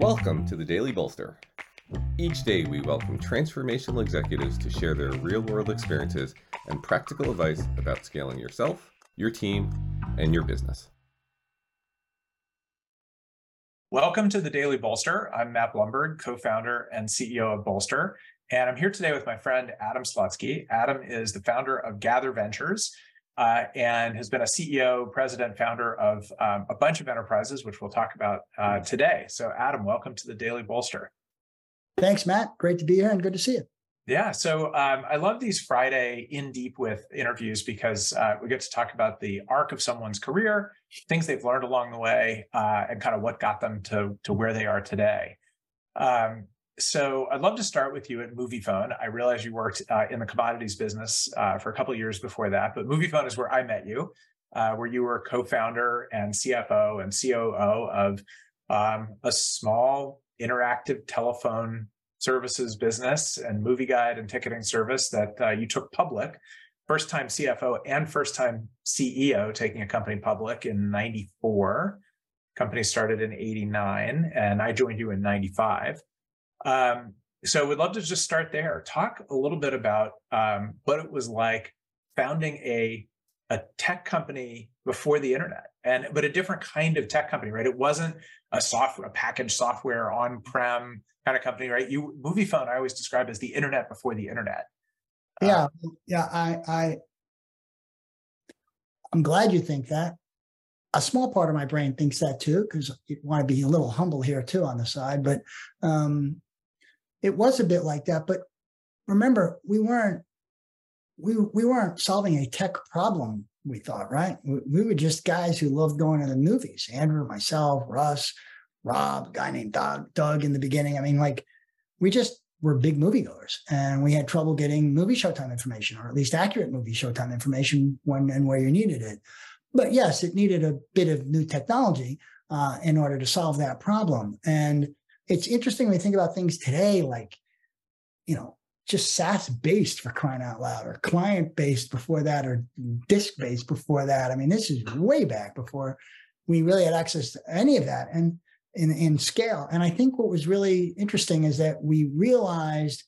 Welcome to the Daily Bolster. Each day, we welcome transformational executives to share their real world experiences and practical advice about scaling yourself, your team, and your business. Welcome to the Daily Bolster. I'm Matt Blumberg, co founder and CEO of Bolster. And I'm here today with my friend Adam Slutsky. Adam is the founder of Gather Ventures uh, and has been a CEO, president, founder of um, a bunch of enterprises, which we'll talk about uh, today. So, Adam, welcome to the Daily Bolster. Thanks, Matt. Great to be here and good to see you. Yeah, so um, I love these Friday in deep with interviews because uh, we get to talk about the arc of someone's career, things they've learned along the way, uh, and kind of what got them to to where they are today. Um, so I'd love to start with you at Moviefone. I realize you worked uh, in the commodities business uh, for a couple years before that, but Moviefone is where I met you, uh, where you were co-founder and CFO and COO of um, a small interactive telephone services business and movie guide and ticketing service that uh, you took public. First time CFO and first time CEO taking a company public in 94. Company started in 89 and I joined you in 95. Um, so we'd love to just start there. Talk a little bit about um, what it was like founding a a tech company before the internet, and but a different kind of tech company, right? It wasn't a software, a packaged software on-prem kind of company, right? You Moviefone, I always describe as the internet before the internet. Yeah, um, yeah. I, I, I'm glad you think that. A small part of my brain thinks that too, because you want to be a little humble here too on the side. But um, it was a bit like that. But remember, we weren't we we weren't solving a tech problem. We thought, right? We, we were just guys who loved going to the movies. Andrew, myself, Russ, Rob, a guy named Doug, Doug in the beginning. I mean, like we just were big moviegoers, and we had trouble getting movie showtime information, or at least accurate movie showtime information when and where you needed it. But yes, it needed a bit of new technology uh, in order to solve that problem. And it's interesting when you think about things today, like, you know, just SaaS based for crying out loud, or client based before that, or disk based before that. I mean, this is way back before we really had access to any of that and in, in scale. And I think what was really interesting is that we realized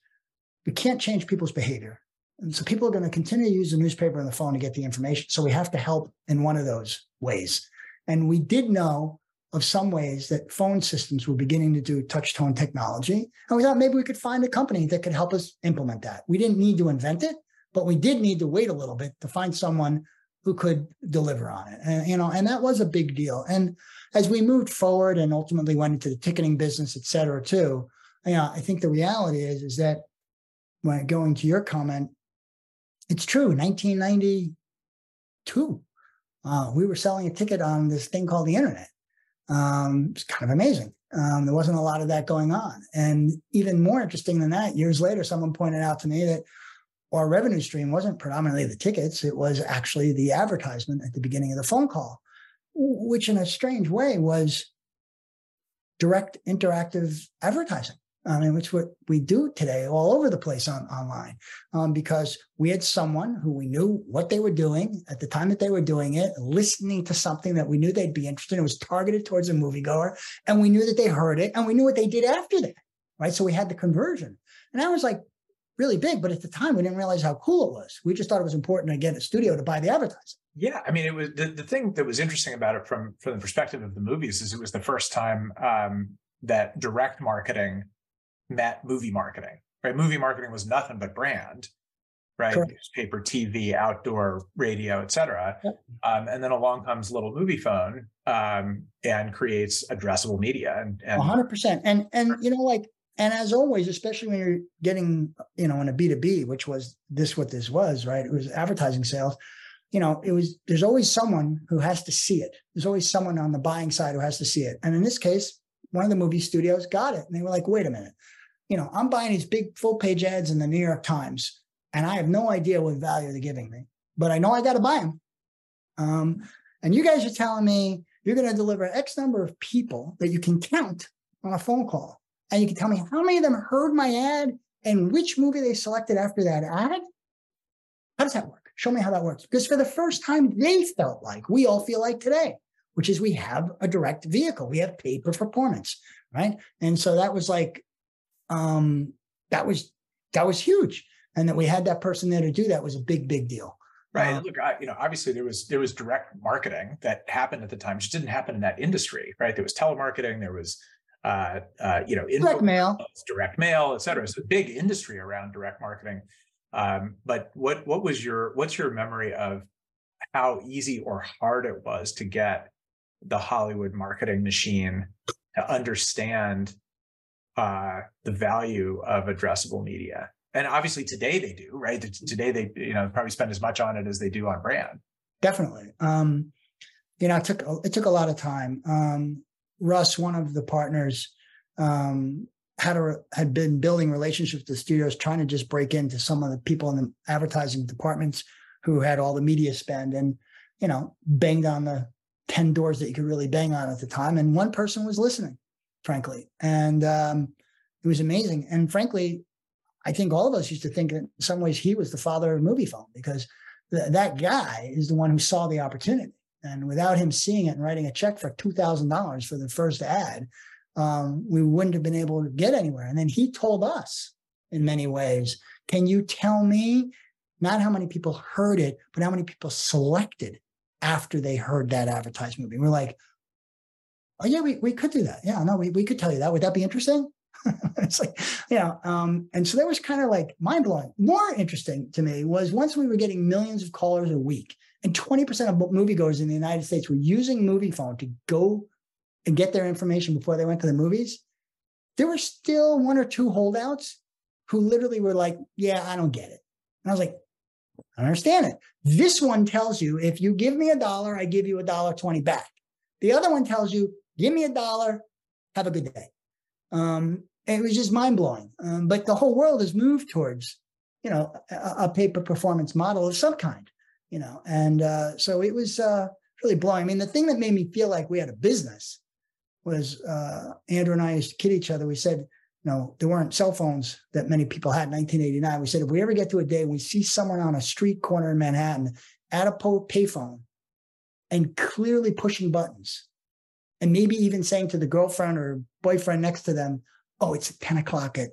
we can't change people's behavior. And so people are going to continue to use the newspaper and the phone to get the information. So we have to help in one of those ways. And we did know of some ways that phone systems were beginning to do touch tone technology. And we thought maybe we could find a company that could help us implement that. We didn't need to invent it, but we did need to wait a little bit to find someone who could deliver on it. And, you know, and that was a big deal. And as we moved forward and ultimately went into the ticketing business, et cetera, too, you know, I think the reality is, is that when going to your comment, it's true. 1992, uh, we were selling a ticket on this thing called the internet um, it's kind of amazing. Um, there wasn't a lot of that going on. And even more interesting than that, years later, someone pointed out to me that our revenue stream wasn't predominantly the tickets, it was actually the advertisement at the beginning of the phone call, which in a strange way was direct interactive advertising. I mean, which what we do today all over the place on online, um, because we had someone who we knew what they were doing at the time that they were doing it, listening to something that we knew they'd be interested in. It was targeted towards a moviegoer, and we knew that they heard it, and we knew what they did after that, right? So we had the conversion, and that was like really big. But at the time, we didn't realize how cool it was. We just thought it was important to get a studio to buy the advertising. Yeah, I mean, it was the, the thing that was interesting about it from from the perspective of the movies is it was the first time um, that direct marketing met movie marketing, right? Movie marketing was nothing but brand, right? Correct. Newspaper, TV, outdoor, radio, etc. Yep. Um, and then along comes little Moviefone um, and creates addressable media. And, and 100%. And, and, you know, like, and as always, especially when you're getting, you know, in a B2B, which was this what this was, right? It was advertising sales. You know, it was, there's always someone who has to see it. There's always someone on the buying side who has to see it. And in this case, one of the movie studios got it. And they were like, wait a minute, you know, I'm buying these big full page ads in the New York Times, and I have no idea what value they're giving me, but I know I got to buy them. Um, and you guys are telling me you're going to deliver X number of people that you can count on a phone call, and you can tell me how many of them heard my ad and which movie they selected after that ad. How does that work? Show me how that works. Because for the first time, they felt like we all feel like today. which is we have a direct vehicle, we have pay per performance, right? And so that was like, um, that was that was huge, and that we had that person there to do that was a big, big deal. Right. Uh, Look, I, you know, obviously there was there was direct marketing that happened at the time, which didn't happen in that industry, right? There was telemarketing, there was uh, uh, you know, direct mail, direct mail, et cetera. So big industry around direct marketing. Um, but what what was your what's your memory of how easy or hard it was to get the Hollywood marketing machine to understand uh, the value of addressable media? And obviously today they do, right? Today they you know probably spend as much on it as they do on brand. Definitely. Um, you know, it took it took a lot of time. Um, Russ, one of the partners, um, had a, had been building relationships with the studios, trying to just break into some of the people in the advertising departments who had all the media spend, and you know, banged on the ten doors that you could really bang on at the time, and one person was listening, frankly, and um, it was amazing. And frankly, I think all of us used to think in some ways he was the father of Moviefone because th- that guy is the one who saw the opportunity and without him seeing it and writing a check for $2,000 for the first ad, um, we wouldn't have been able to get anywhere. And then he told us in many ways, can you tell me not how many people heard it, but how many people selected after they heard that advertisement? And we're like, oh, yeah, we, we could do that. Yeah, no, we, we could tell you that. Would that be interesting? it's like, yeah. um, and so that was kind of like mind blowing. More interesting to me was once we were getting millions of callers a week and 20% of moviegoers in the United States were using Moviefone to go and get their information before they went to the movies. There were still one or two holdouts who literally were like, Yeah, I don't get it. And I was like, I understand it. This one tells you if you give me a dollar, I give you a dollar 20 back. The other one tells you, give me a dollar, have a good day. Um, it was just mind blowing. Um, but the whole world has moved towards, you know, a, a pay per performance model of some kind you know, and uh, so it was uh, really blowing. I mean, the thing that made me feel like we had a business was uh, Andrew and I used to kid each other. We said, you know, there weren't cell phones that many people had in 1989. We said, if we ever get to a day we see someone on a street corner in Manhattan at a payphone and clearly pushing buttons, and maybe even saying to the girlfriend or boyfriend next to them, "Oh, it's 10 o'clock at,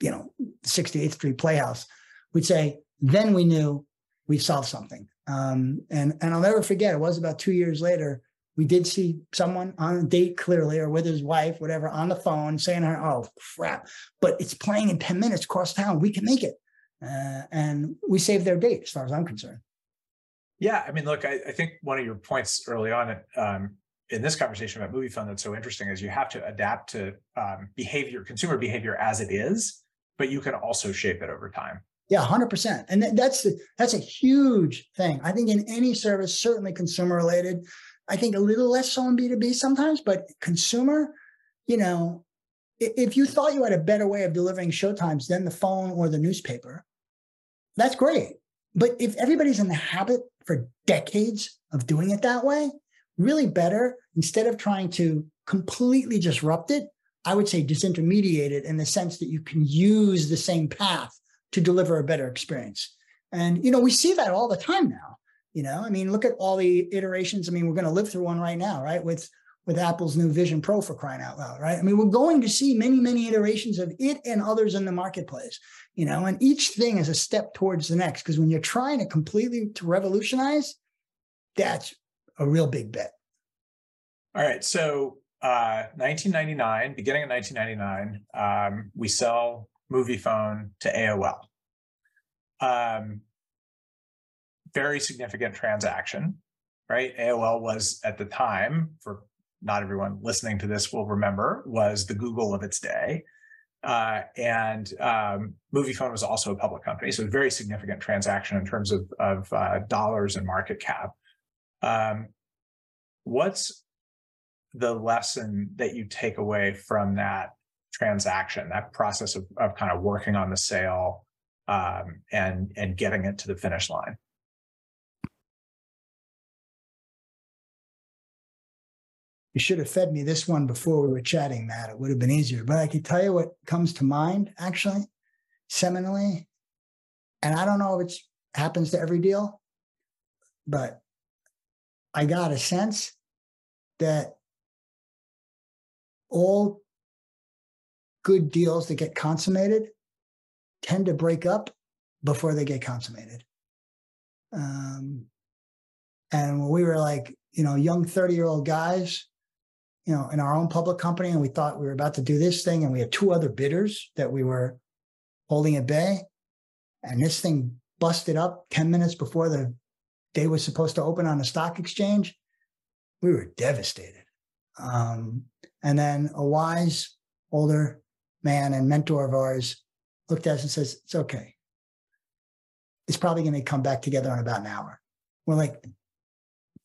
you know, 68th Street Playhouse," we'd say, then we knew we solved something. Um, and and I'll never forget. It was about two years later. We did see someone on a date clearly, or with his wife, whatever, on the phone saying, her, "Oh crap!" But it's playing in ten minutes across town. We can make it, uh, and we saved their date, as far as I'm concerned. Yeah, I mean, look, I, I think one of your points early on um, in this conversation about Moviefone that's so interesting is you have to adapt to um, behavior, consumer behavior as it is, but you can also shape it over time. Yeah, hundred percent, and that's the, that's a huge thing. I think in any service, certainly consumer related. I think a little less so in B two B sometimes, but consumer, you know, if you thought you had a better way of delivering showtimes than the phone or the newspaper, that's great. But if everybody's in the habit for decades of doing it that way, really better instead of trying to completely disrupt it, I would say disintermediate it in the sense that you can use the same path to deliver a better experience. And, you know, we see that all the time now. You know, I mean, look at all the iterations. I mean, we're going to live through one right now, right? With with Apple's new Vision Pro for crying out loud, right? I mean, we're going to see many, many iterations of it and others in the marketplace, you know, and each thing is a step towards the next. Because when you're trying to completely to revolutionize, that's a real big bet. All right. So uh, 1999, beginning of 1999, um, we sell Moviefone to AOL. Um, very significant transaction, right? AOL was at the time, for not everyone listening to this will remember, was the Google of its day. Uh, and um, Moviefone was also a public company, so a very significant transaction in terms of, of uh, dollars and market cap. Um, what's the lesson that you take away from that transaction, that process of, of kind of working on the sale um, and and getting it to the finish line. You should have fed me this one before we were chatting, Matt. It would have been easier. But I can tell you what comes to mind, actually, seminally. And I don't know if it happens to every deal, but I got a sense that all good deals that get consummated tend to break up before they get consummated. Um, and when we were like, you know, young 30 year old guys, you know, in our own public company, and we thought we were about to do this thing, and we had two other bidders that we were holding at bay. And this thing busted up 10 minutes before the day was supposed to open on the stock exchange. We were devastated. Um, and then a wise older man and mentor of ours looked at us and says, It's okay. It's probably going to come back together in about an hour. We're like,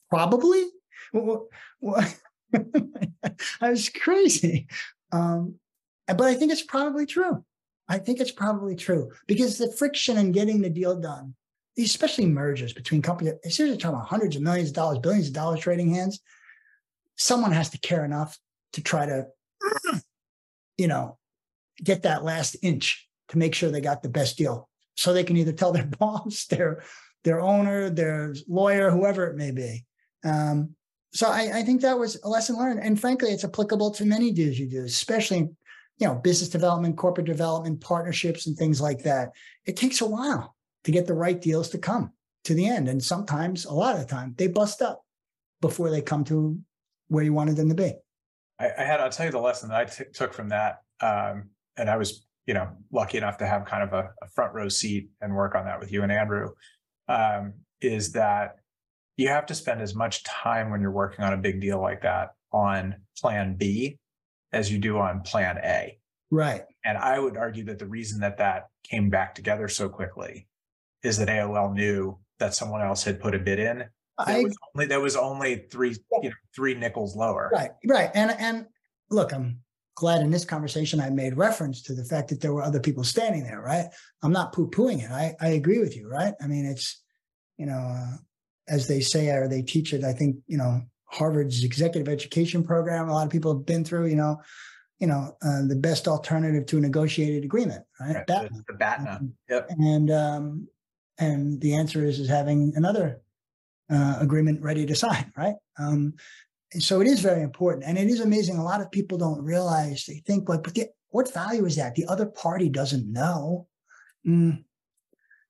Probably? I was crazy. Um, but I think it's probably true. I think it's probably true because the friction in getting the deal done, especially mergers between companies, seriously talking about hundreds of millions of dollars, billions of dollars trading hands. Someone has to care enough to try to, you know, get that last inch to make sure they got the best deal. So they can either tell their boss, their their owner, their lawyer, whoever it may be. Um, so I, I, think that was a lesson learned. And frankly, it's applicable to many deals you do, especially you know, business development, corporate development, partnerships, and things like that. It takes a while to get the right deals to come to the end. And sometimes, a lot of the time, they bust up before they come to where you wanted them to be. I, I had, I'll tell you the lesson that I t- took from that. Um, and I was, you know, lucky enough to have kind of a, a front row seat and work on that with you and Andrew. Um, is that you have to spend as much time when you're working on a big deal like that on plan B as you do on plan A. Right. And I would argue that the reason that that came back together so quickly is that AOL knew that someone else had put a bid in. I, was only, there was only three, you know, three nickels lower. Right. Right. And and look, I'm glad in this conversation I made reference to the fact that there were other people standing there. Right. I'm not poo pooing it. I I agree with you. Right. I mean, it's you know, uh, as they say or they teach it. I think you know Harvard's executive education program. A lot of people have been through, you know, you know, uh, the best alternative to a negotiated agreement, right? right. BATNA. The BATNA. Yep. And um, and the answer is is having another uh, agreement ready to sign, right? Um, so it is very important, and it is amazing. A lot of people don't realize. They think, like, but the, what value is that? The other party doesn't know. Mm,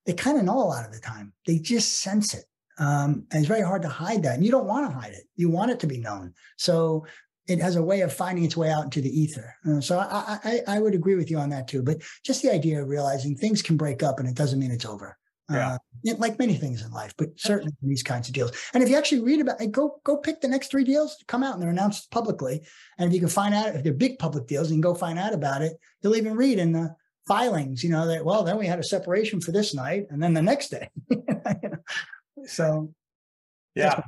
they kind of know a lot of the time. They just sense it. Um, and it's very hard to hide that. And you don't want to hide it. You want it to be known. So it has a way of finding its way out into the ether. Uh, so I, I, I, would agree with you on that too. But just the idea of realizing things can break up and it doesn't mean it's over. Yeah. Uh, like many things in life, but certainly in these kinds of deals. And if you actually read about it, go go pick the next three deals come out and they're announced publicly. And if you can find out if they're big public deals, you can go find out about it. You'll even read in the filings, you know, that well, then we had a separation for this night, and then the next day. So, yeah.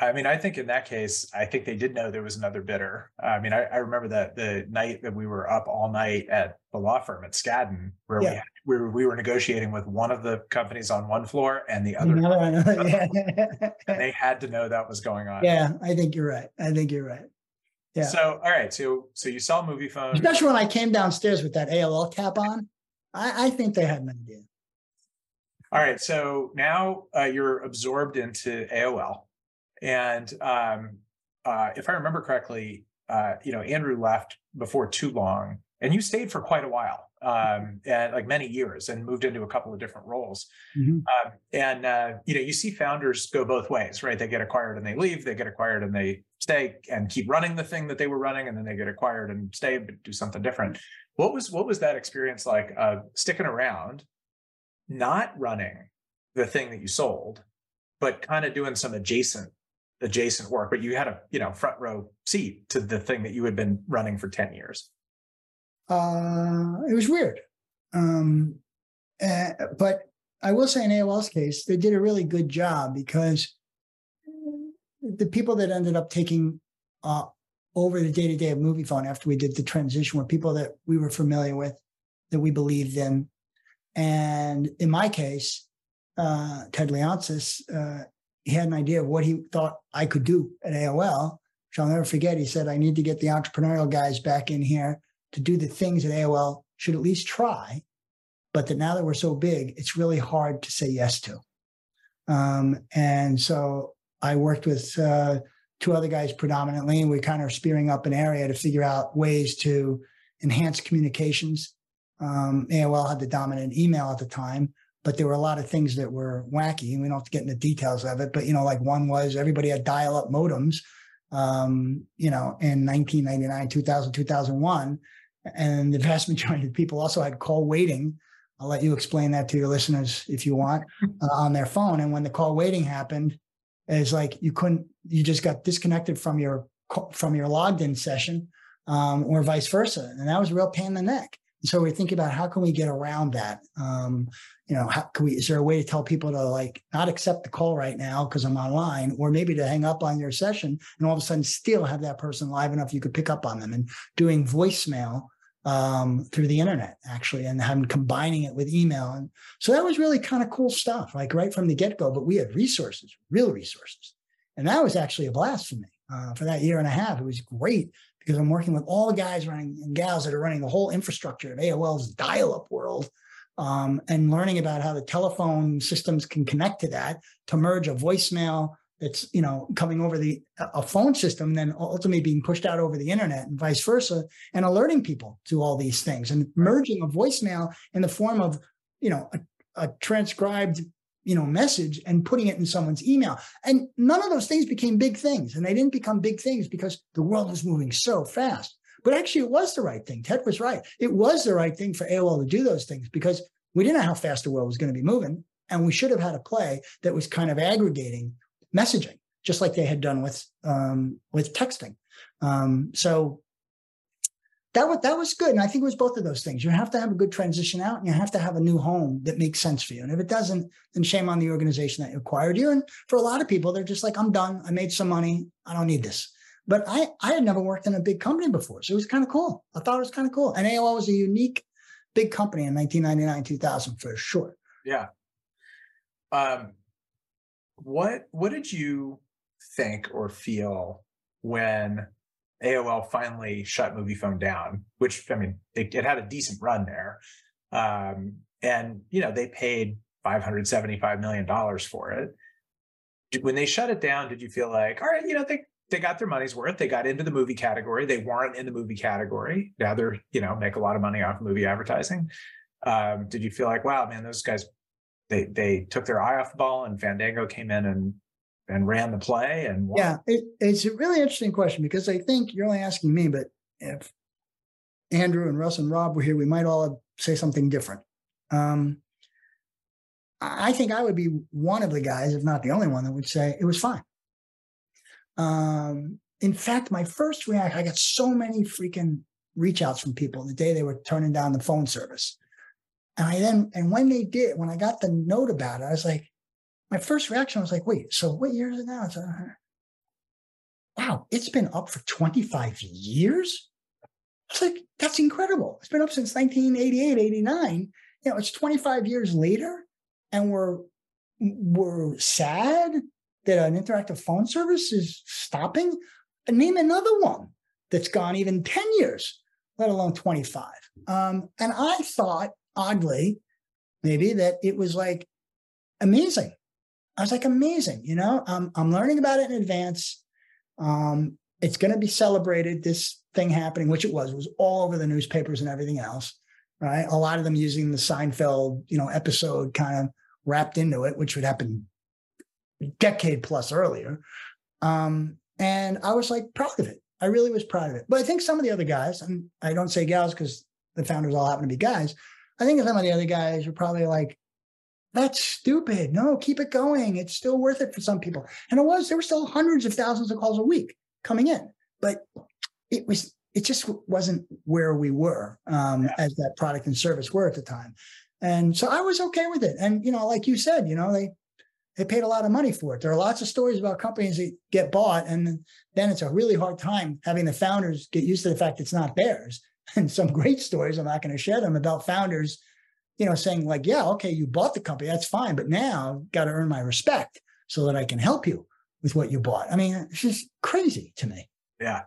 I mean, I think in that case, I think they did know there was another bidder. I mean, I, I remember that the night that we were up all night at the law firm at Skadden, where yeah. we, had, we were we were negotiating with one of the companies on one floor and the other. Yeah. and they had to know that was going on. Yeah, I think you're right. I think you're right. Yeah. So, all right. So, so you saw Moviefone. especially when I came downstairs with that AOL cap on. I, I think they had an idea. All right. So now uh, you're absorbed into AOL. And um, uh, if I remember correctly, uh, you know, Andrew left before too long and you stayed for quite a while um, and like many years and moved into a couple of different roles. Mm-hmm. Um, and, uh, you know, you see founders go both ways, right? They get acquired and they leave, they get acquired and they stay and keep running the thing that they were running. And then they get acquired and stay, but do something different. What was, what was that experience like uh, sticking around not running the thing that you sold, but kind of doing some adjacent adjacent work, but you had a you know front row seat to the thing that you had been running for 10 years. Uh, it was weird. Um, uh, but I will say in AOL's case, they did a really good job because the people that ended up taking uh, over the day to day of movie Moviefone after we did the transition were people that we were familiar with, that we believed in, and in my case, uh, Ted Leonsis, uh, he had an idea of what he thought I could do at AOL, which I'll never forget. He said, I need to get the entrepreneurial guys back in here to do the things that AOL should at least try, but that now that we're so big, it's really hard to say yes to. Um, and so I worked with uh, two other guys predominantly, and we kind of spearing up an area to figure out ways to enhance communications. Um, AOL had the dominant email at the time, but there were a lot of things that were wacky, and we don't have to get into details of it. But you know, like one was everybody had dial-up modems, um, you know, in 1999, 2000, 2001, and the vast majority of people also had call waiting. I'll let you explain that to your listeners if you want uh, on their phone. And when the call waiting happened, is like you couldn't, you just got disconnected from your from your logged in session, um, or vice versa, and that was a real pain in the neck. So we think about how can we get around that. Um, you know, how can we? Is there a way to tell people to like not accept the call right now because I'm online, or maybe to hang up on your session and all of a sudden still have that person live enough you could pick up on them and doing voicemail um, through the internet actually and having combining it with email and so that was really kind of cool stuff like right from the get-go but we had resources real resources and that was actually a blast for me uh, for that year and a half it was great because i'm working with all the guys running and gals that are running the whole infrastructure of aol's dial-up world um, and learning about how the telephone systems can connect to that to merge a voicemail that's you know coming over the a phone system then ultimately being pushed out over the internet and vice versa and alerting people to all these things and merging a voicemail in the form of you know a, a transcribed you know message and putting it in someone's email. And none of those things became big things. And they didn't become big things because the world was moving so fast. But actually it was the right thing. Ted was right. It was the right thing for aol to do those things because we didn't know how fast the world was going to be moving. And we should have had a play that was kind of aggregating messaging, just like they had done with um, with texting. Um, so that was that was good, and I think it was both of those things. You have to have a good transition out, and you have to have a new home that makes sense for you. And if it doesn't, then shame on the organization that acquired you. And for a lot of people, they're just like, "I'm done. I made some money. I don't need this." But I I had never worked in a big company before, so it was kind of cool. I thought it was kind of cool. And AOL was a unique big company in 1999, 2000 for sure. Yeah. Um, what what did you think or feel when AOL finally shut Moviefone down? Which I mean, it, it had a decent run there, um, and you know they paid five hundred seventy five million dollars for it. When they shut it down, did you feel like, all right, you know, they they got their money's worth. They got into the movie category. They weren't in the movie category. Now they're, you know, make a lot of money off movie advertising. Um, did you feel like, wow, man, those guys they they took their eye off the ball and Fandango came in and and ran the play and won. yeah it, it's a really interesting question because I think you're only asking me but if Andrew and Russ and Rob were here we might all say something different. Um, I think I would be one of the guys if not the only one that would say it was fine. Um, in fact my first reaction I got so many freaking reach outs from people the day they were turning down the phone service. And I then, and when they did, when I got the note about it, I was like, my first reaction was like, wait, so what year is it now? It's, uh, wow, it's been up for 25 years? I was like, that's incredible. It's been up since 1988, 89. You know, it's 25 years later, and we're we're sad that an interactive phone service is stopping. Name another one that's gone even 10 years, let alone 25. Um, and I thought oddly, maybe that it was like amazing. I was like, amazing, you know, um, I'm learning about it in advance. Um, it's going to be celebrated. This thing happening, which it was, was all over the newspapers and everything else, right? A lot of them using the Seinfeld, you know, episode kind of wrapped into it, which would happen decade plus earlier. Um, and I was like proud of it. I really was proud of it. But I think some of the other guys, and I don't say gals because the founders all happen to be guys, I think some of the other guys were probably like, that's stupid. No, keep it going. It's still worth it for some people. And it was, there were still hundreds of thousands of calls a week coming in, but it was, it just wasn't where we were um, yeah. as that product and service were at the time. And so I was okay with it. And, you know, like you said, you know, they, they paid a lot of money for it. There are lots of stories about companies that get bought, and then it's a really hard time having the founders get used to the fact it's not theirs and some great stories. I'm not going to share them about founders, you know, saying like, yeah, okay, you bought the company, that's fine, but now got to earn my respect so that I can help you with what you bought. I mean, it's just crazy to me. Yeah.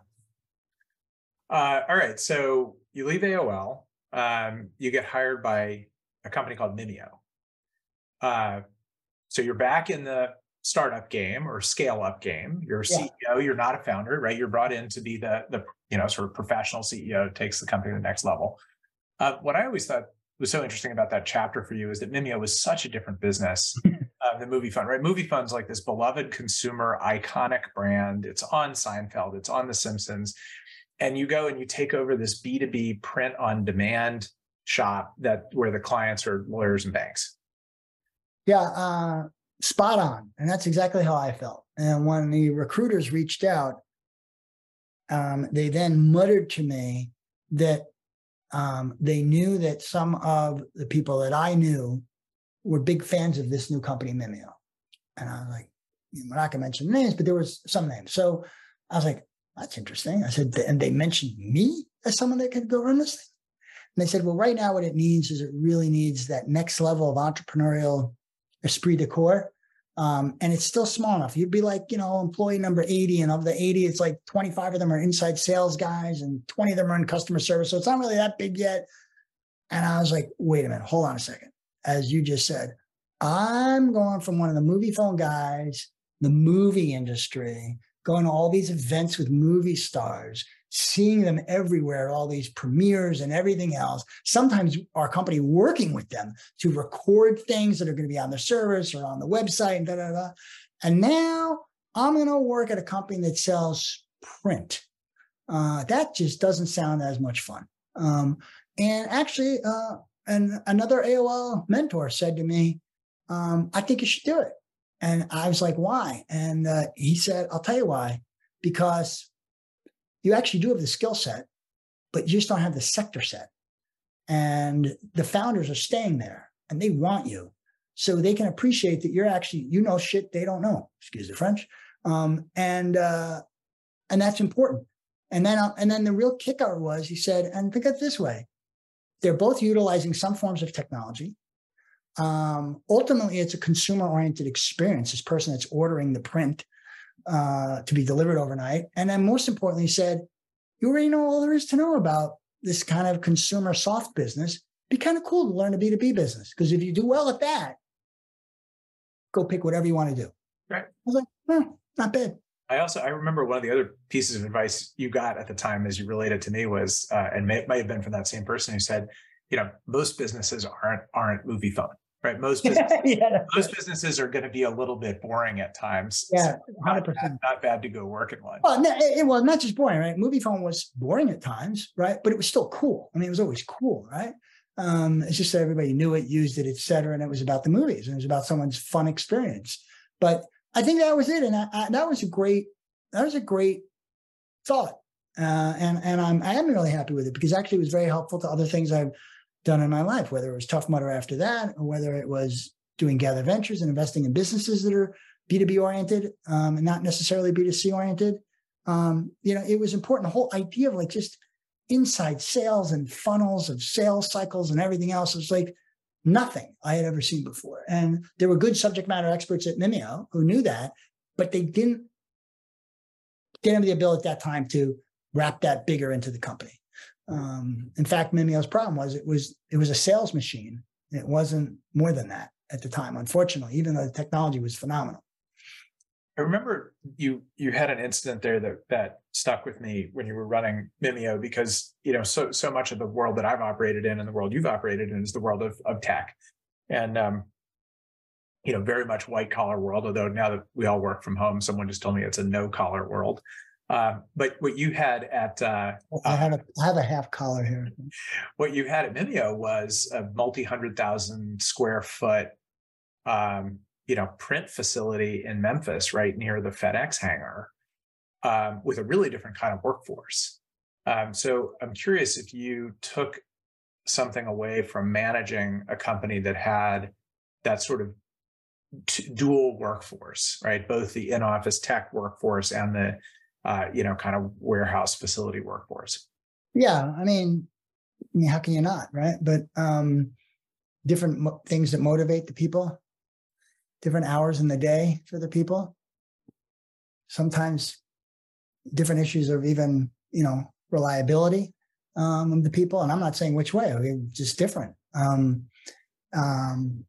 Uh, all right. So you leave AOL. Um, you get hired by a company called Mimeo. Uh, so you're back in the startup game or scale up game. You're Yeah. CEO, you're not a founder, right? You're brought in to be the the you know sort of professional CEO takes the company to the next level. Uh, what I always thought was so interesting about that chapter for you is that Mimeo was such a different business uh, than Moviefone, right? Moviefone's like this beloved consumer iconic brand. It's on Seinfeld, it's on The Simpsons, and you go and you take over this B two B print on demand shop that where the clients are lawyers and banks. Yeah, uh, spot on. And that's exactly how I felt. And when the recruiters reached out, um, they then muttered to me that um, they knew that some of the people that I knew were big fans of this new company, Mimeo. And I was like, we're not to mention names, but there was some names. So I was like, that's interesting. I said, and they mentioned me as someone that could go run this thing. And they said, well, right now, what it needs is it really needs that next level of entrepreneurial esprit de corps. Um, and it's still small enough. You'd be like, you know, employee number 80, and of the 80, it's like 25 of them are inside sales guys and 20 of them are in customer service. So it's not really that big yet. And I was like, wait a minute, hold on a second. As you just said, I'm going from one of the Moviefone guys, the movie industry, going to all these events with movie stars, seeing them everywhere, all these premieres and everything else. Sometimes our company working with them to record things that are going to be on the service or on the website and da da da. And now I'm going to work at a company that sells print. Uh, that just doesn't sound as much fun. Um, and actually, uh, and another AOL mentor said to me, um, I think you should do it. And I was like, why? And uh, he said, I'll tell you why. Because you actually do have the skill set, but you just don't have the sector set. And the founders are staying there and they want you. So they can appreciate that you're actually, you know, shit they don't know. Excuse the French. Um, and uh, and that's important. And then uh, and then the real kicker was he said, and think of it this way: they're both utilizing some forms of technology. Um, ultimately, it's a consumer-oriented experience. This person that's ordering the print uh, to be delivered overnight. And then most importantly, said, you already know all there is to know about this kind of consumer soft business. Be kind of cool to learn a B2B business. Because if you do well at that, go pick whatever you want to do. Right. I was like, hmm, not bad. I also I remember one of the other pieces of advice you got at the time as you related to me was, uh, and may, might have been from that same person who said, you know, most businesses aren't aren't Moviefone, right? Most businesses, yeah, most businesses are going to be a little bit boring at times. yeah, hundred not, percent. not bad to go work in one. Well, no, it, it was not just boring, right? Moviefone was boring at times, right? But it was still cool. I mean, it was always cool, right? Um, it's just that everybody knew it, used it, et cetera, and it was about the movies and it was about someone's fun experience. But I think that was it, and I, I, that was a great, that was a great thought, uh, and and I'm I am really happy with it because actually it was very helpful to other things I've done in my life, whether it was Tough Mudder after that, or whether it was doing Gather Ventures and investing in businesses that are B2B oriented um, and not necessarily B2C oriented. Um, you know, it was important. The whole idea of like just inside sales and funnels of sales cycles and everything else was like nothing I had ever seen before. And there were good subject matter experts at Mimeo who knew that, but they didn't didn't have the ability at that time to wrap that bigger into the company. Um, in fact, Mimeo's problem was it was it was a sales machine. It wasn't more than that at the time, unfortunately, even though the technology was phenomenal. I remember you you had an incident there that that stuck with me when you were running Mimeo because you know so so much of the world that I've operated in and the world you've operated in is the world of of tech, and um, you know very much white collar world. Although now that we all work from home, someone just told me it's a no collar world. Uh, but what you had at uh, I have a I have a half collar here. what you had at Mimeo was a multi hundred thousand square foot, um, you know, print facility in Memphis, right near the FedEx hangar, um, with a really different kind of workforce. Um, so I'm curious if you took something away from managing a company that had that sort of t- dual workforce, right? Both the in-office tech workforce and the uh, you know, kind of warehouse facility workforce. Yeah, I mean, I mean, how can you not, right? But um, different mo- things that motivate the people, different hours in the day for the people. Sometimes different issues of even, you know, reliability um, of the people. And I'm not saying which way, I mean, just different. Um, um,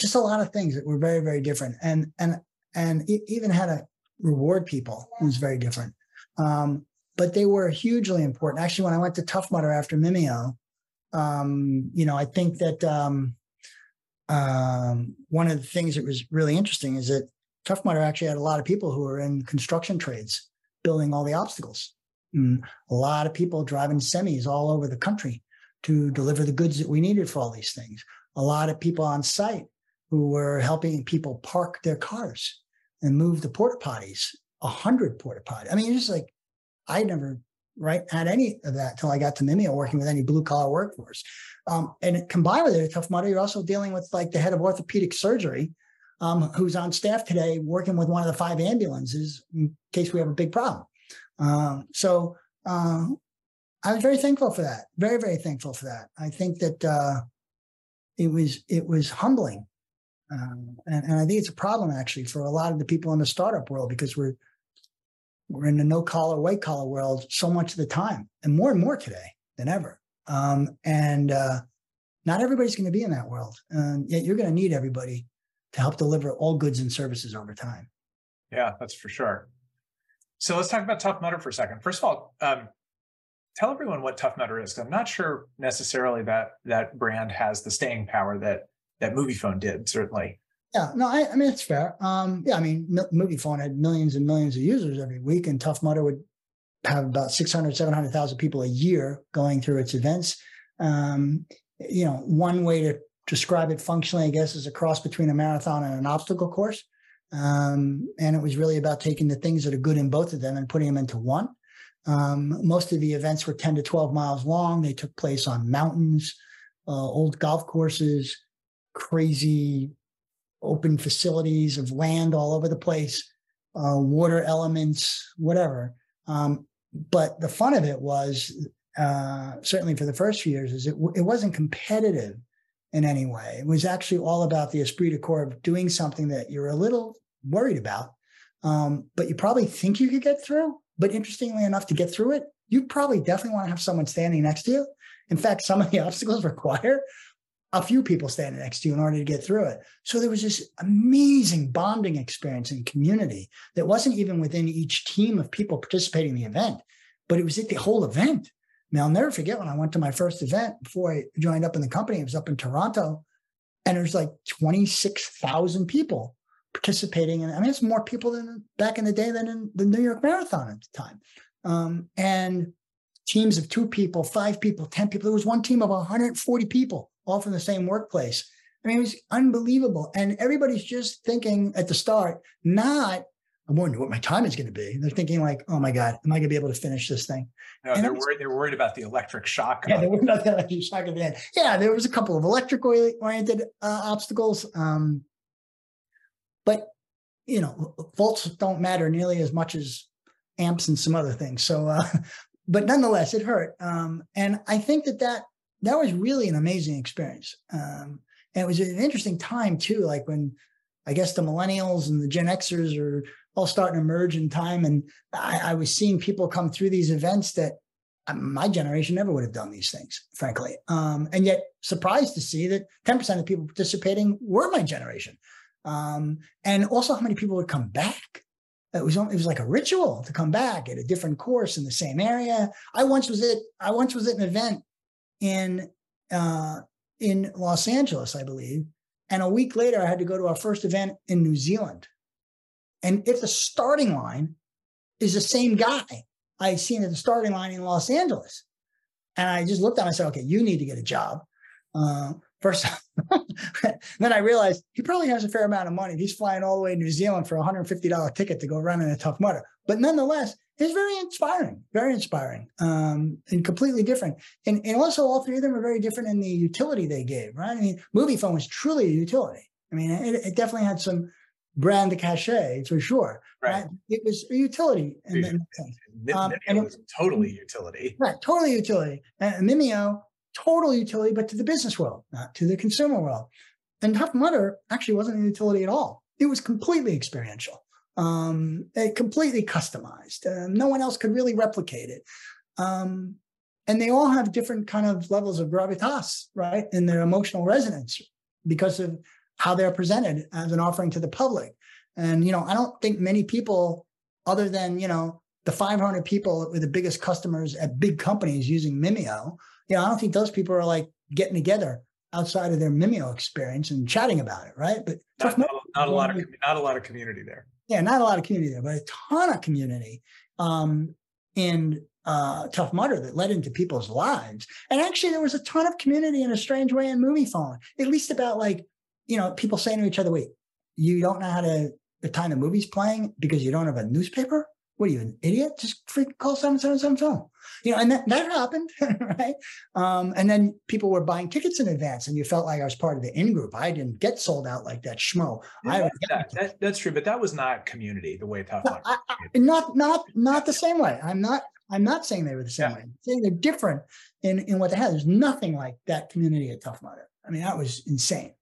just a lot of things that were very, very different. And and and even had to reward people was very different. Um, but they were hugely important. Actually, when I went to Tough Mudder after Mimeo, um, you know, I think that um, um, one of the things that was really interesting is that Tough Mudder actually had a lot of people who were in construction trades building all the obstacles. And a lot of people driving semis all over the country to deliver the goods that we needed for all these things. A lot of people on site who were helping people park their cars and move the porta potties, a hundred porta potties. I mean, it's just like I never right had any of that until I got to Mimeo working with any blue collar workforce. Um, and combined with it, a Tough Mudder, you're also dealing with like the head of orthopedic surgery, um, who's on staff today working with one of the five ambulances in case we have a big problem. Um, so uh, I was very thankful for that. Very, very thankful for that. I think that uh, it was it was humbling, um, and, and I think it's a problem actually for a lot of the people in the startup world because we're we're in the no collar, white collar world so much of the time, and more and more today than ever. Um, and uh, not everybody's going to be in that world. Um, yet you're going to need everybody to help deliver all goods and services over time. Yeah, that's for sure. So let's talk about Tough Mudder for a second. First of all, um, tell everyone what Tough Mudder is. I'm not sure necessarily that that brand has the staying power that that Moviefone did. Certainly, yeah, no, I, I mean it's fair. Um, yeah, I mean, Moviefone had millions and millions of users every week, and Tough Mudder would have about 600, 700,000 people a year going through its events. Um, you know, one way to describe it functionally, I guess, is a cross between a marathon and an obstacle course. Um, and it was really about taking the things that are good in both of them and putting them into one. Um, most of the events were 10 to 12 miles long. They took place on mountains, uh, old golf courses, crazy open facilities of land all over the place, uh, water elements, whatever. Um, but the fun of it was uh, certainly for the first few years is it, it wasn't competitive in any way. It was actually all about the esprit de corps of doing something that you're a little worried about, um, but you probably think you could get through. But interestingly enough, to get through it, you probably definitely want to have someone standing next to you. In fact, some of the obstacles require a few people standing next to you in order to get through it. So there was this amazing bonding experience and community that wasn't even within each team of people participating in the event, but it was at the whole event. Mean, I'll never forget when I went to my first event before I joined up in the company. It was up in Toronto, and there's like 26,000 people participating. And I mean, it's more people than back in the day than in the New York Marathon at the time. Um, and teams of two people, five people, 10 people. There was one team of 140 people all from the same workplace. I mean, it was unbelievable. And everybody's just thinking at the start, not, I wonder what my time is going to be. They're thinking like, oh my God, am I going to be able to finish this thing? No, they're worried, they're worried about the electric shock. Yeah, they're worried about the electric shock at the end. Yeah, there was a couple of electric oriented uh, obstacles. Um, but, you know, volts don't matter nearly as much as amps and some other things. So, uh, but nonetheless, it hurt. Um, and I think that that that was really an amazing experience. Um, and it was an interesting time too, like when I guess the millennials and the Gen Xers are all starting to merge in time. And I, I was seeing people come through these events that um, my generation never would have done these things, frankly. Um, and yet surprised to see that 10% of people participating were my generation. Um, and also how many people would come back. It was it was like a ritual to come back at a different course in the same area. I once was at I once was at an event in uh, in Los Angeles, I believe. And a week later, I had to go to our first event in New Zealand. And if the starting line is the same guy I had seen at the starting line in Los Angeles, and I just looked at him and said, "Okay, you need to get a job." Uh, first, then I realized he probably has a fair amount of money. He's flying all the way to New Zealand for a $150 ticket to go run in a Tough Mudder. But nonetheless, is very inspiring, very inspiring, um, and completely different. And and also all three of them are very different in the utility they gave. Right? I mean, Moviefone was truly a utility. I mean, it, it definitely had some brand cachet for sure. Right. right? It was a utility, and then um, and it was totally utility. Right, totally utility. And Mimeo, total utility, but to the business world, not to the consumer world. And Tough Mudder actually wasn't a utility at all. It was completely experiential um, it completely customized. Uh, no one else could really replicate it. Um, and they all have different kind of levels of gravitas, right, in their emotional resonance because of how they're presented as an offering to the public. And, you know, I don't think many people, other than, you know, the 500 people with the biggest customers at big companies using Mimeo, you know, I don't think those people are like getting together outside of their Mimeo experience and chatting about it, right? But not, not, not a lot of not a lot of community there. Yeah, not a lot of community there, but a ton of community um, in uh, Tough Mudder that led into people's lives. And actually, there was a ton of community in a strange way in Moviefone, at least about like, you know, people saying to each other, wait, you don't know how to the time the movie's playing because you don't have a newspaper? What are you, an idiot? Just freak call 7777. You know, and that, that happened, right? Um, and then people were buying tickets in advance and you felt like I was part of the in group. I didn't get sold out like that schmo. Yeah, that, that, that's true, but that was not community the way Tough no, I, I, Not, not, not the same way. I'm not, I'm not saying they were the same yeah. way. I'm saying they're different in, in what they had. There's nothing like that community at Tough Mudder. I mean, that was insane.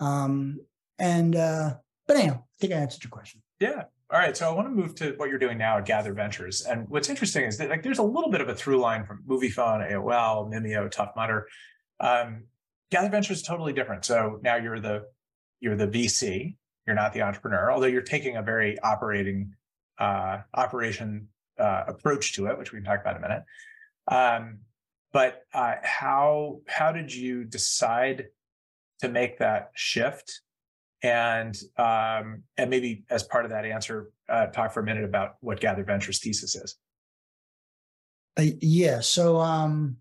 Um, and, uh, but anyhow, I think I answered your question. Yeah. All right. So I want to move to what you're doing now at Gather Ventures. And what's interesting is that like there's a little bit of a through line from Moviefone, AOL, Mimeo, Tough Mudder. Um, Gather Ventures is totally different. So now you're the you're the VC. You're not the entrepreneur, although you're taking a very operating uh, operation uh, approach to it, which we can talk about in a minute. Um, but uh, how how did you decide to make that shift and um, and maybe as part of that answer, uh, talk for a minute about what Gather Ventures thesis is. Uh, yeah. So um,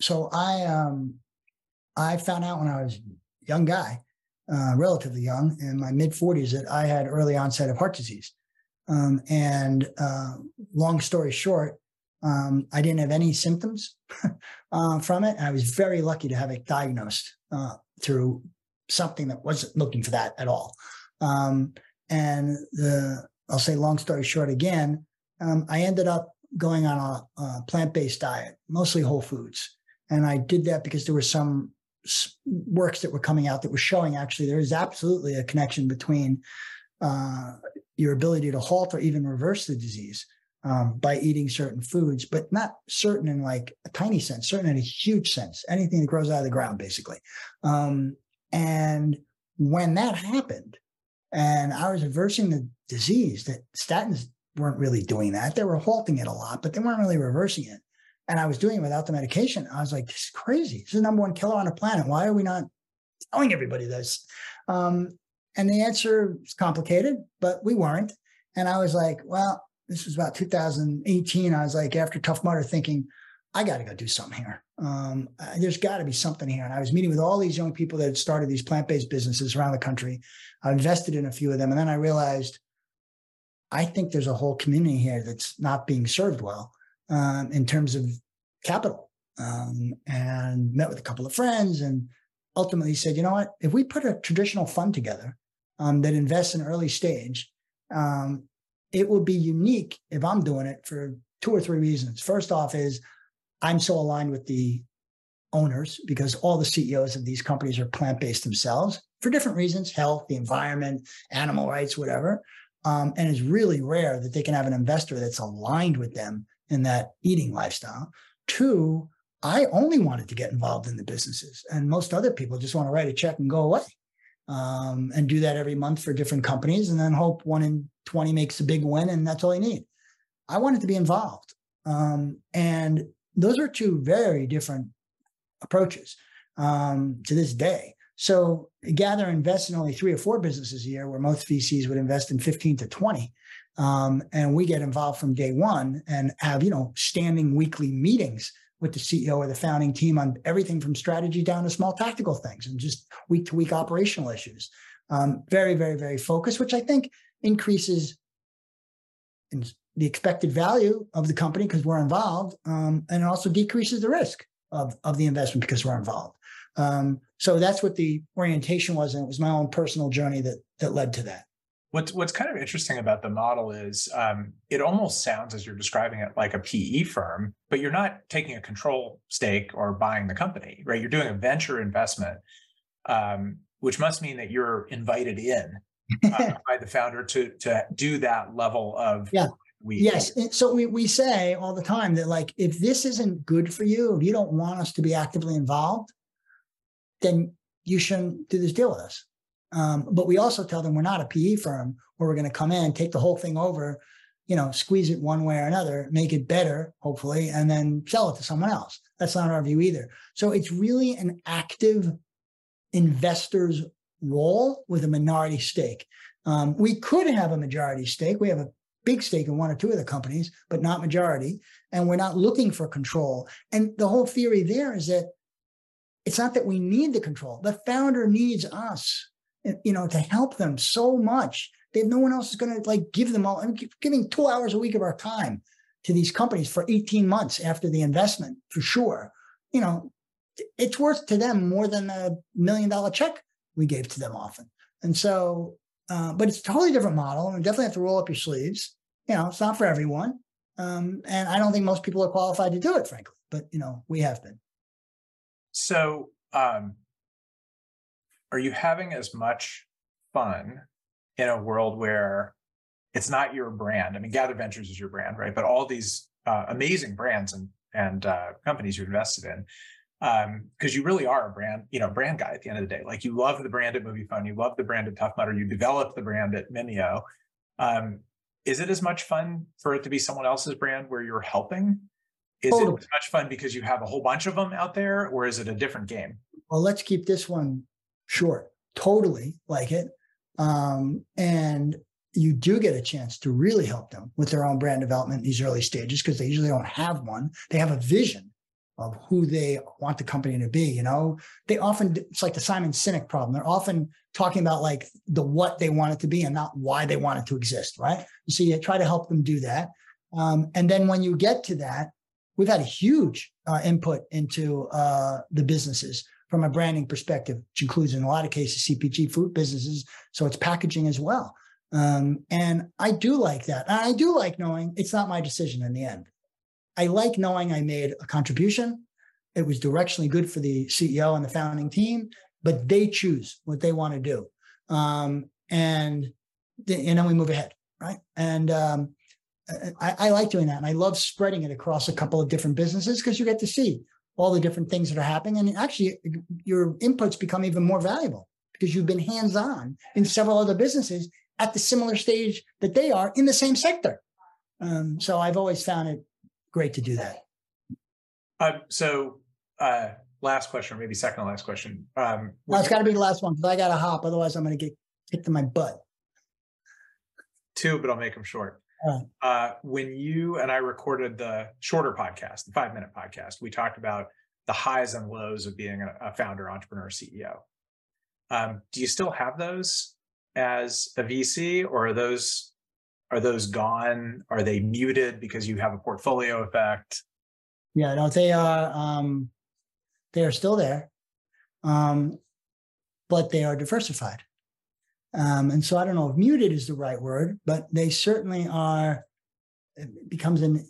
so I um, I found out when I was a young guy, uh, relatively young, in my mid forties, that I had early onset of heart disease. Um, and uh, long story short, um, I didn't have any symptoms uh, from it. I was very lucky to have it diagnosed uh, through something that wasn't looking for that at all. Um, and the I'll say long story short again, um, I ended up going on a, a plant-based diet, mostly whole foods, and I did that because there were some works that were coming out that were showing actually there is absolutely a connection between uh, your ability to halt or even reverse the disease um, by eating certain foods, but not certain in like a tiny sense, certain in a huge sense, anything that grows out of the ground, basically. Um, and when that happened, and I was reversing the disease, that statins weren't really doing that. They were halting it a lot, but they weren't really reversing it. And I was doing it without the medication. I was like, this is crazy. This is the number one killer on the planet. Why are we not telling everybody this? Um, and the answer is complicated, but we weren't. And I was like, well, this was about 2018. I was like, after Tough Mudder, thinking, I got to go do something here. Um, there's got to be something here. And I was meeting with all these young people that had started these plant based businesses around the country. I invested in a few of them. And then I realized I think there's a whole community here that's not being served well um, in terms of capital. Um, and met with a couple of friends and ultimately said, you know what? If we put a traditional fund together um, that invests in early stage, um, it will be unique if I'm doing it for two or three reasons. First off, is I'm so aligned with the owners because all the CEOs of these companies are plant based themselves for different reasons health, the environment, animal rights, whatever. Um, and it's really rare that they can have an investor that's aligned with them in that eating lifestyle. Two, I only wanted to get involved in the businesses, and most other people just want to write a check and go away um, and do that every month for different companies and then hope one in 20 makes a big win and that's all you need. I wanted to be involved. Um, and those are two very different approaches um, to this day. So Gather invest in only three or four businesses a year, where most VCs would invest in 15 to 20. Um, and we get involved from day one and have, you know, standing weekly meetings with the CEO or the founding team on everything from strategy down to small tactical things and just week to week operational issues. Um, very, very, very focused, which I think increases in the expected value of the company because we're involved, um, and it also decreases the risk of, of the investment because we're involved. Um, so that's what the orientation was, and it was my own personal journey that that led to that. What's what's kind of interesting about the model is um, it almost sounds as you're describing it like a PE firm, but you're not taking a control stake or buying the company, right? You're doing a venture investment, um, which must mean that you're invited in uh, by the founder to to do that level of yeah we yes so we, we say all the time that like if this isn't good for you if you don't want us to be actively involved then you shouldn't do this deal with us Um, but we also tell them we're not a PE firm where we're going to come in, take the whole thing over, you know, squeeze it one way or another, make it better, hopefully, and then sell it to someone else. That's not our view either. So it's really an active investor's role with a minority stake. Um, we could have a majority stake. We have a big stake in one or two of the companies, but not majority. And we're not looking for control. And the whole theory there is that it's not that we need the control. The founder needs us, you know, to help them so much. They have no one else is going to like give them all. I'm giving two hours a week of our time to these companies for 18 months after the investment for sure. You know, it's worth to them more than a million dollar check we gave to them often. And so, uh, but it's a totally different model and you definitely have to roll up your sleeves. You know, it's not for everyone. Um, and I don't think most people are qualified to do it, frankly, but you know, we have been. So, um, are you having as much fun in a world where it's not your brand? I mean, Gather Ventures is your brand, right? But all these uh, amazing brands and and uh, companies you've invested in, because um, you really are a brand, you know, brand guy at the end of the day. Like you love the brand at Moviefone, you love the brand at Tough Mudder, you develop the brand at Mimeo. Um, is it as much fun for it to be someone else's brand where you're helping is totally. it as much fun because you have a whole bunch of them out there, or is it a different game? Well, let's keep this one short. Totally like it. Um, and you do get a chance to really help them with their own brand development in these early stages because they usually don't have one. They have a vision of who they want the company to be. You know, they often, it's like the Simon Sinek problem. They're often talking about like the what they want it to be and not why they want it to exist, right? So you try to help them do that. Um, and then when you get to that, we've had a huge uh, input into uh, the businesses from a branding perspective, which includes in a lot of cases CPG food businesses. So it's packaging as well. Um, and I do like that. And I do like knowing it's not my decision in the end. I like knowing I made a contribution. It was directionally good for the CEO and the founding team, but they choose what they want to do. Um, and, and then we move ahead, right? And um, I, I, like doing that. And I love spreading it across a couple of different businesses because you get to see all the different things that are happening. And actually, your inputs become even more valuable because you've been hands on in several other businesses at the similar stage that they are in the same sector. Um, so I've always found it great to do that. Uh, so, uh, last question, or maybe second to last question. Um, well, it's got to be the last one because I got to hop. Otherwise, I'm going to get kicked in my butt. Two, but I'll make them short. Uh, when you and I recorded the shorter podcast, the five minute podcast, we talked about the highs and lows of being a, a founder, entrepreneur, CEO. Um, do you still have those as a VC, or are those are those gone? Are they muted because you have a portfolio effect? Yeah, no, they are. Um, they are still there, um, but they are diversified. Um, and so I don't know if muted is the right word, but they certainly are, it becomes an,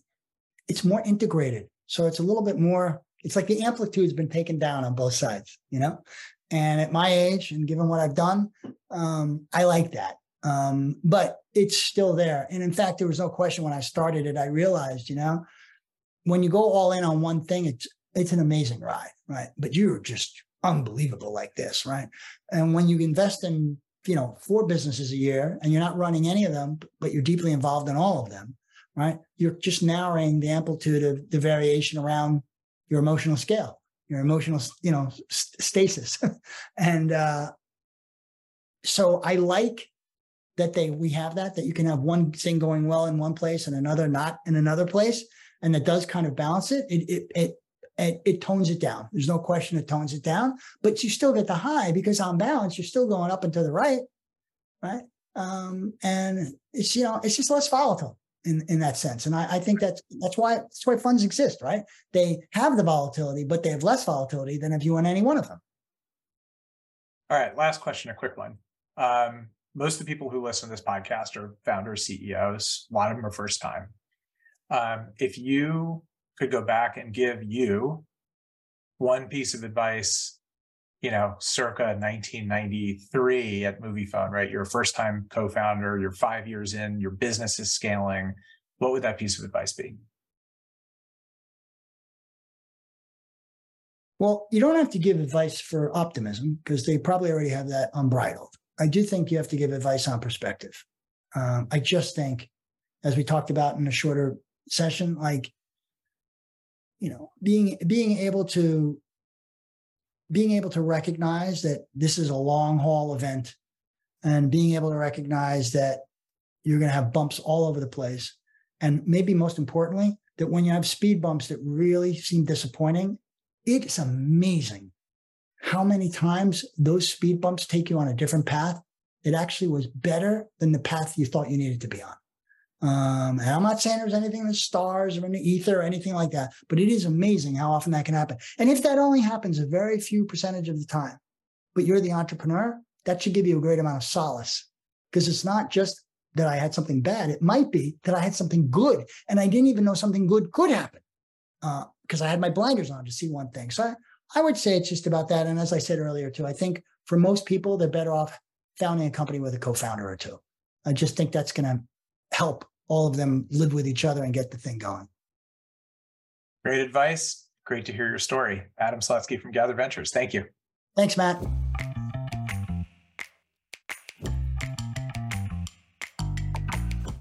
it's more integrated. So it's a little bit more, it's like the amplitude's been taken down on both sides, you know? And at my age and given what I've done, um, I like that. Um, but it's still there. And in fact, there was no question when I started it, I realized, you know, when you go all in on one thing, it's, it's an amazing ride, right? But you're just unbelievable like this, right? And when you invest in you know four businesses a year and you're not running any of them but you're deeply involved in all of them right you're just narrowing the amplitude of the variation around your emotional scale your emotional you know st- stasis and uh so i like that they we have that that you can have one thing going well in one place and another not in another place and that does kind of balance it it it, it it, it tones it down. There's no question it tones it down, but you still get the high because on balance, you're still going up and to the right, right? Um, and it's you know it's just less volatile in in that sense. And I, I think that's that's why that's why funds exist, right? They have the volatility, but they have less volatility than if you own any one of them. All right, last question, a quick one. Um, most of the people who listen to this podcast are founders, CEOs. A lot of them are first time. Um, if you could go back and give you one piece of advice, you know, circa 1993 at Moviefone, right? You're a first time co founder, you're five years in, your business is scaling. What would that piece of advice be? Well, you don't have to give advice for optimism because they probably already have that unbridled, I do think you have to give advice on perspective. Um, I just think, as we talked about in a shorter session, like you know, being being able to being able to recognize that this is a long haul event and being able to recognize that you're going to have bumps all over the place. And maybe most importantly, that when you have speed bumps that really seem disappointing, it's amazing how many times those speed bumps take you on a different path. It actually was better than the path you thought you needed to be on. Um, and I'm not saying there's anything in the stars or in the ether or anything like that, but it is amazing how often that can happen. And if that only happens a very few percentage of the time, but you're the entrepreneur, that should give you a great amount of solace because it's not just that I had something bad. It might be that I had something good and I didn't even know something good could happen because uh, I had my blinders on to see one thing. So I, I would say it's just about that. And as I said earlier, too, I think for most people, they're better off founding a company with a co founder or two. I just think that's going to help all of them live with each other and get the thing going. Great advice. Great to hear your story. Adam Slutsky from Gather Ventures. Thank you. Thanks, Matt.